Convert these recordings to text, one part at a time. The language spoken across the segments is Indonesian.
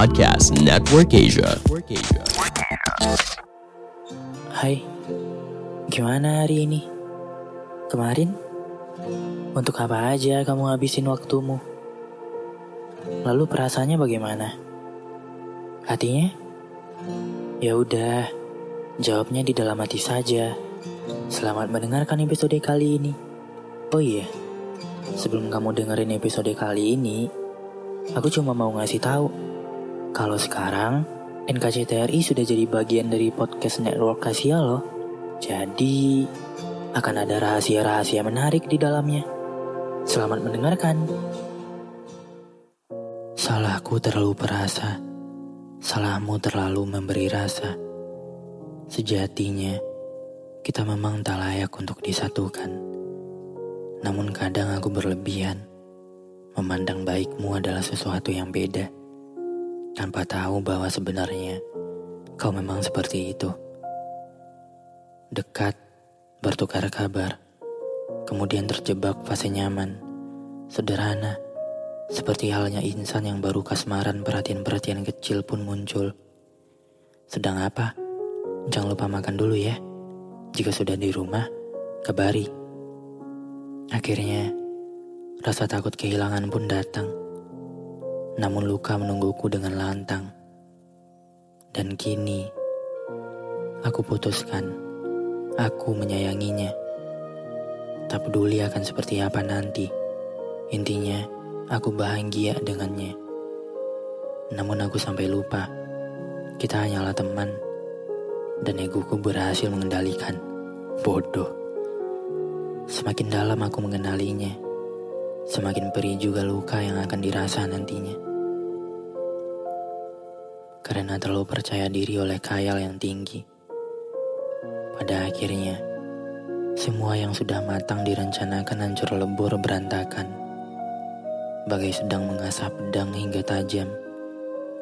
Podcast Network Asia. Hai, gimana hari ini? Kemarin? Untuk apa aja kamu habisin waktumu? Lalu perasaannya bagaimana? Hatinya? Ya udah, jawabnya di dalam hati saja. Selamat mendengarkan episode kali ini. Oh iya, sebelum kamu dengerin episode kali ini, aku cuma mau ngasih tahu kalau sekarang NKCTRI sudah jadi bagian dari podcast network Asia loh. Jadi akan ada rahasia-rahasia menarik di dalamnya. Selamat mendengarkan. Salahku terlalu perasa. Salahmu terlalu memberi rasa. Sejatinya, kita memang tak layak untuk disatukan. Namun kadang aku berlebihan, memandang baikmu adalah sesuatu yang beda, tanpa tahu bahwa sebenarnya kau memang seperti itu. Dekat, bertukar kabar, kemudian terjebak fase nyaman, sederhana, seperti halnya insan yang baru kasmaran perhatian-perhatian kecil pun muncul. Sedang apa? Jangan lupa makan dulu ya. Jika sudah di rumah, kabari. Akhirnya, rasa takut kehilangan pun datang. Namun luka menungguku dengan lantang. Dan kini, aku putuskan, aku menyayanginya. Tak peduli akan seperti apa nanti. Intinya, aku bahagia dengannya. Namun aku sampai lupa, kita hanyalah teman, dan egoku berhasil mengendalikan. Bodoh. Semakin dalam aku mengenalinya, semakin perih juga luka yang akan dirasa nantinya. Karena terlalu percaya diri oleh khayal yang tinggi. Pada akhirnya, semua yang sudah matang direncanakan hancur lebur berantakan. Bagai sedang mengasah pedang hingga tajam.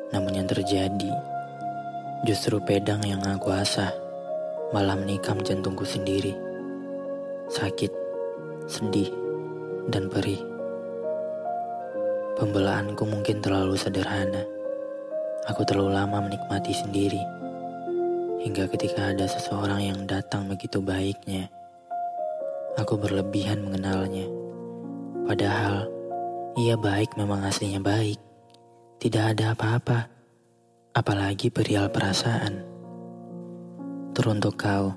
Namun yang terjadi, justru pedang yang aku asah malah menikam jantungku sendiri. Sakit, sedih, dan perih. Pembelaanku mungkin terlalu sederhana. Aku terlalu lama menikmati sendiri. Hingga ketika ada seseorang yang datang begitu baiknya, aku berlebihan mengenalnya. Padahal, ia baik memang aslinya baik. Tidak ada apa-apa, apalagi perihal perasaan. Teruntuk kau,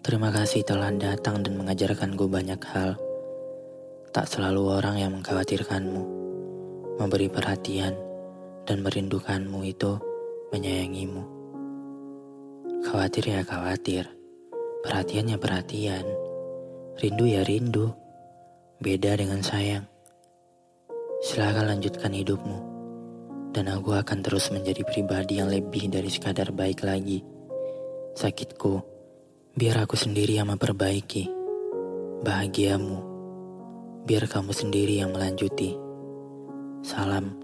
terima kasih telah datang dan mengajarkanku banyak hal. Tak selalu orang yang mengkhawatirkanmu, memberi perhatian, dan merindukanmu itu menyayangimu. Khawatir ya khawatir, perhatian ya perhatian, rindu ya rindu, beda dengan sayang. Silakan lanjutkan hidupmu, dan aku akan terus menjadi pribadi yang lebih dari sekadar baik lagi. Sakitku, biar aku sendiri yang memperbaiki. Bahagiamu, biar kamu sendiri yang melanjuti. Salam